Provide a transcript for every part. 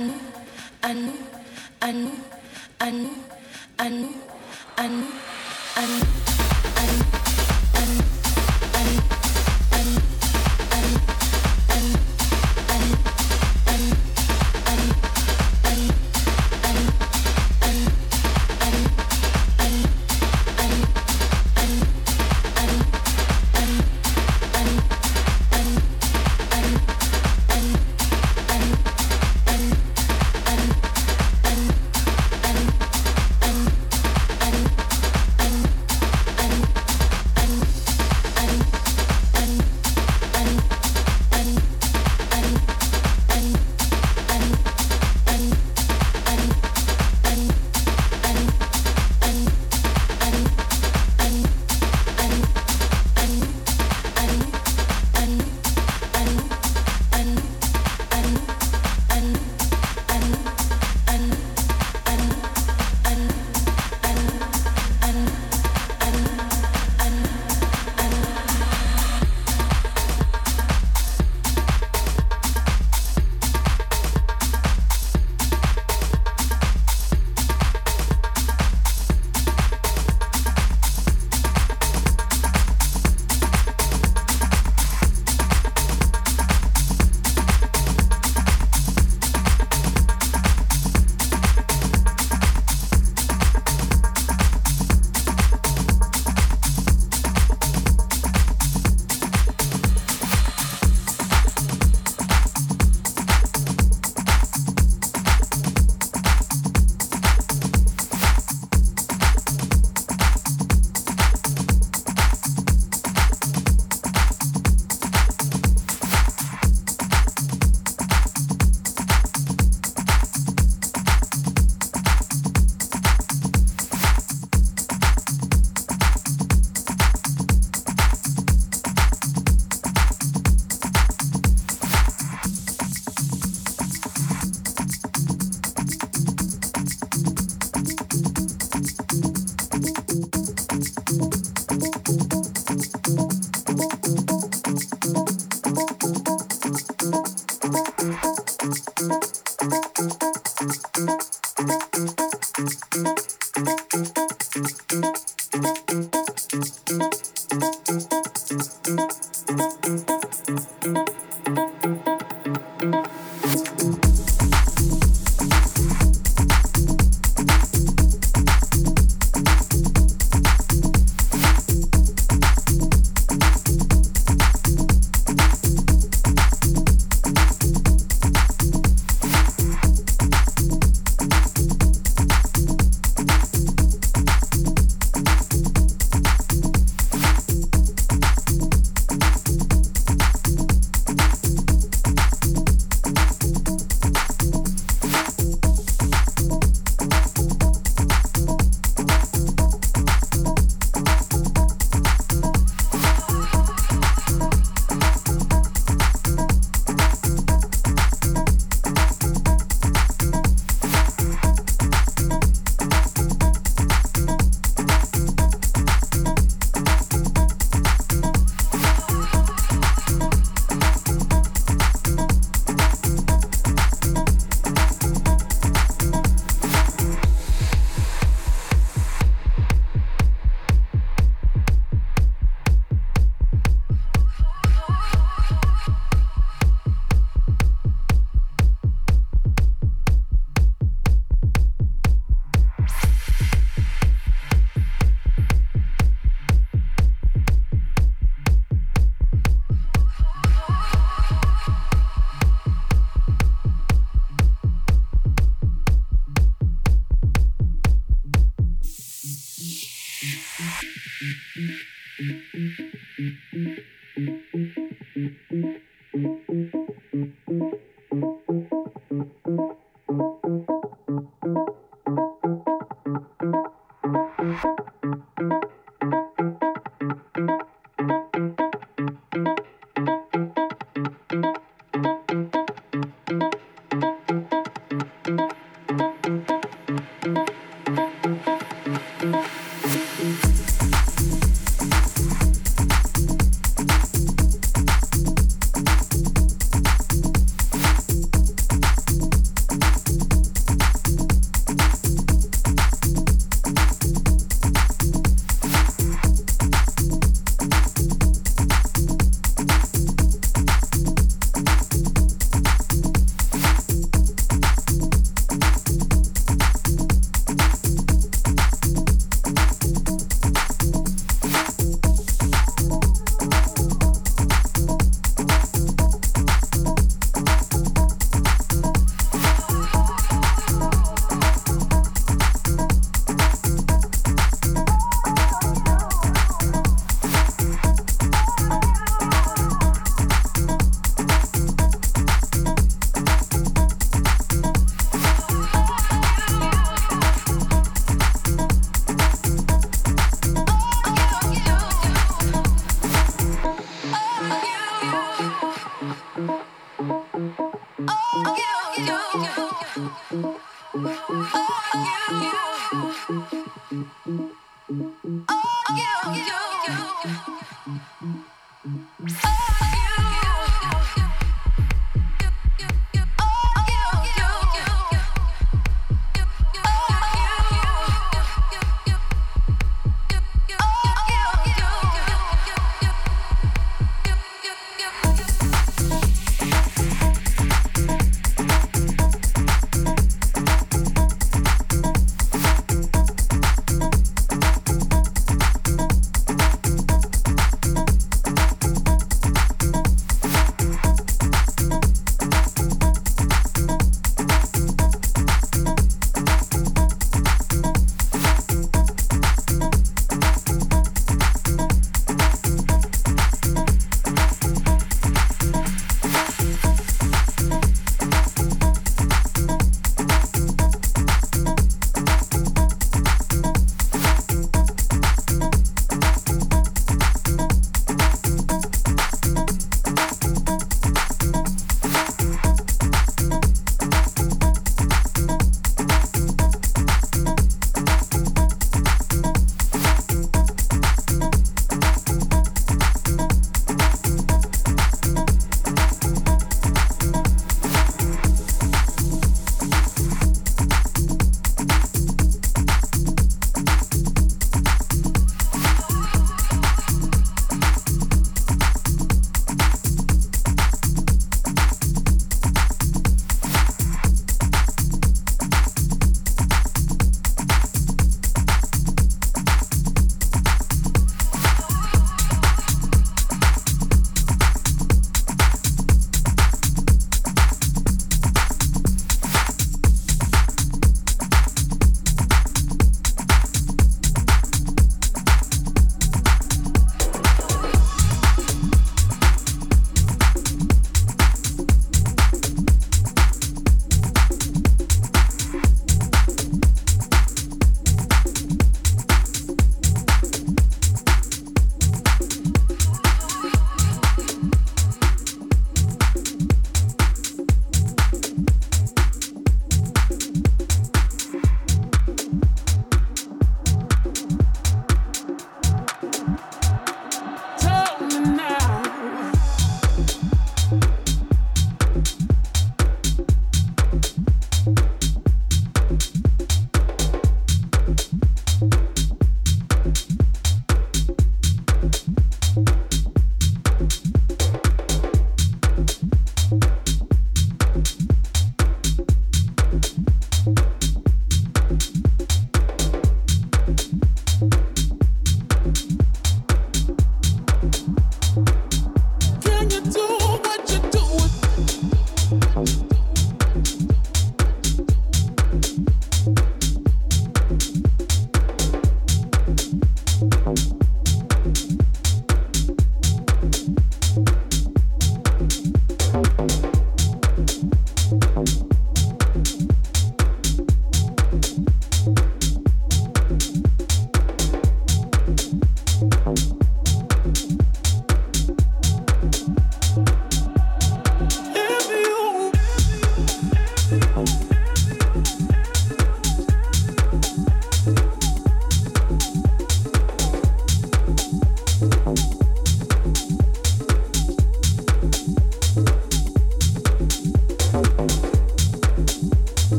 I knew, I knew, I knew, I knew, I knew, I knew.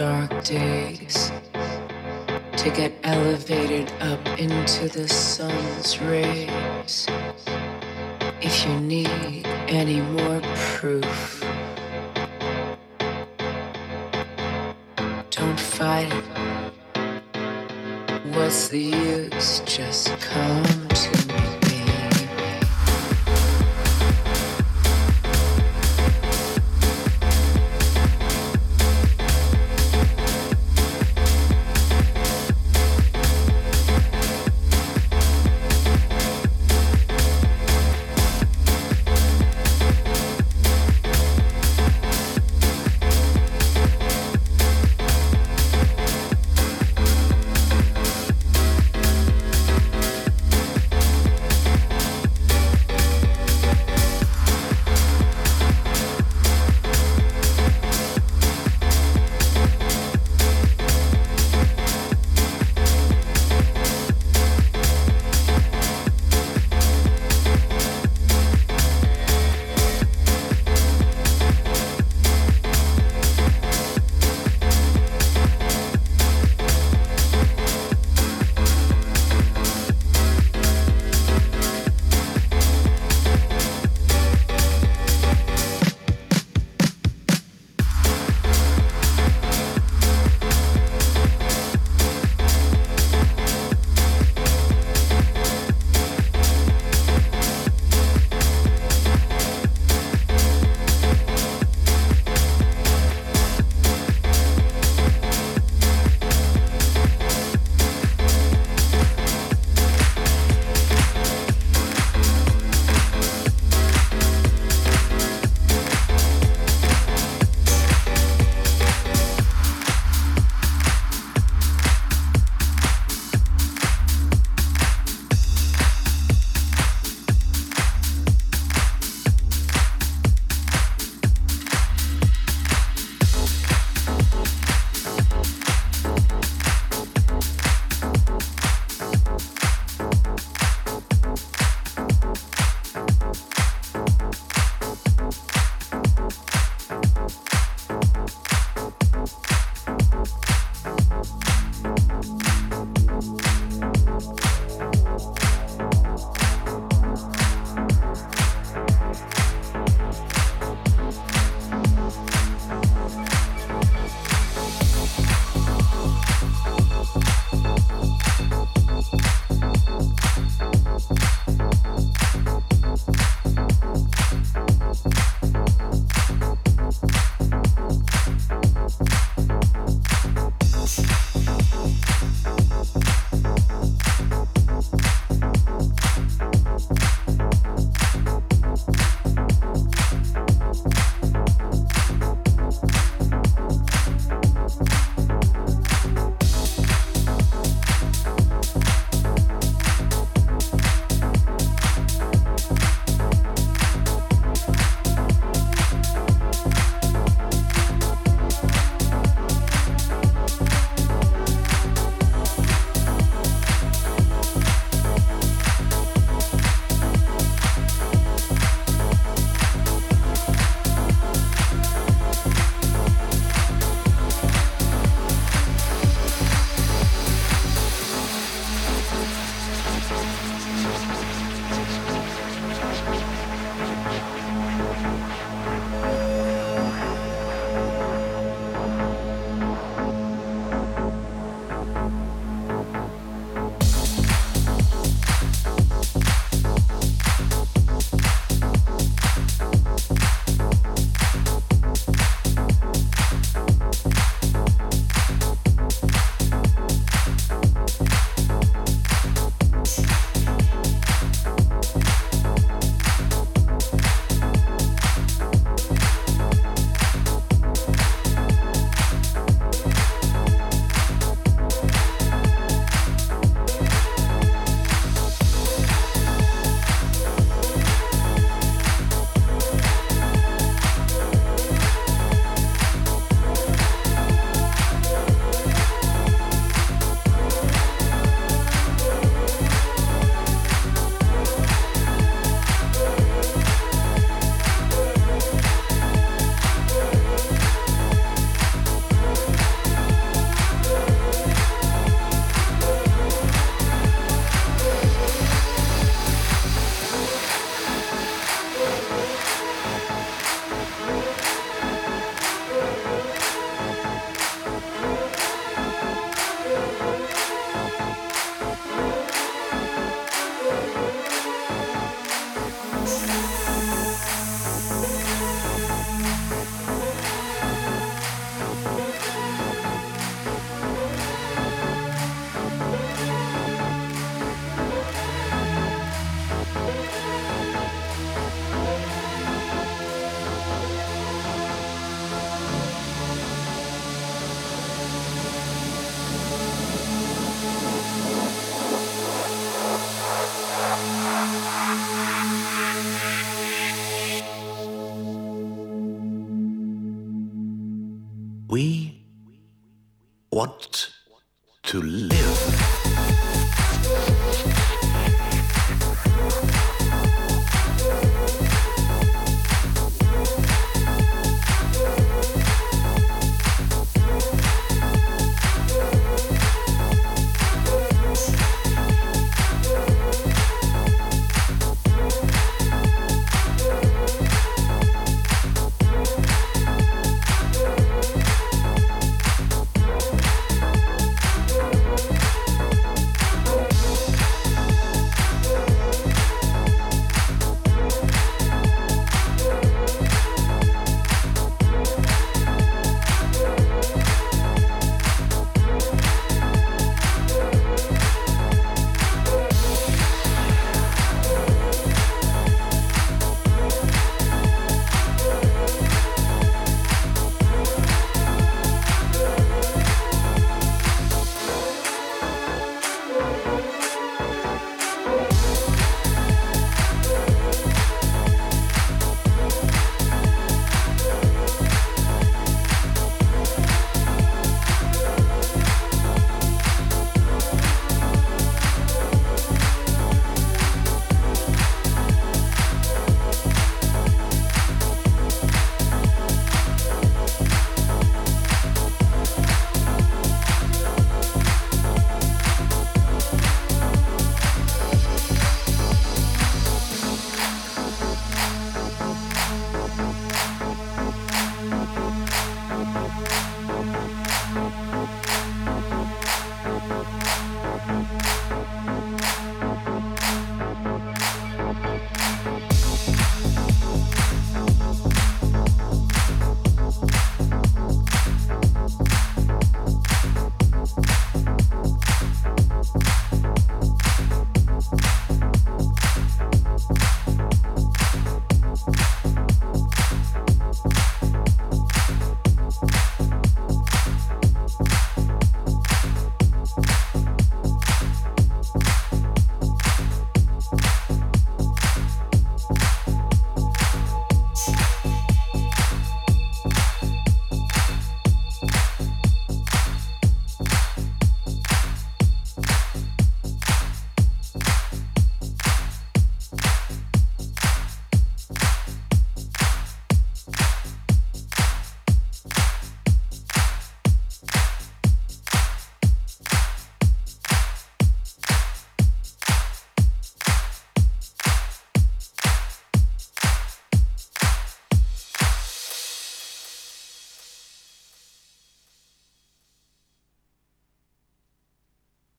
dark days to get elevated up into the sun's rays.